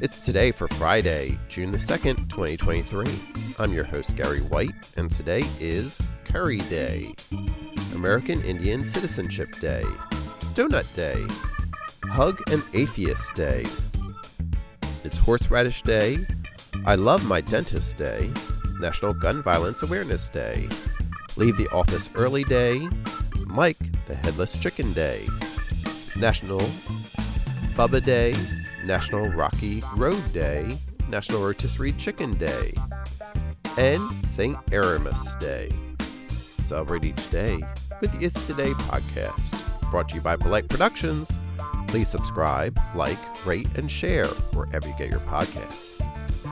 It's today for Friday, June the 2nd, 2023. I'm your host, Gary White, and today is Curry Day, American Indian Citizenship Day, Donut Day, Hug an Atheist Day. It's Horseradish Day, I Love My Dentist Day, National Gun Violence Awareness Day, Leave the Office Early Day, Mike the Headless Chicken Day, National Bubba Day, National Rocky Road Day, National Rotisserie Chicken Day, and St. Erasmus Day. Celebrate each day with the It's Today podcast, brought to you by Polite Productions. Please subscribe, like, rate, and share wherever you get your podcasts.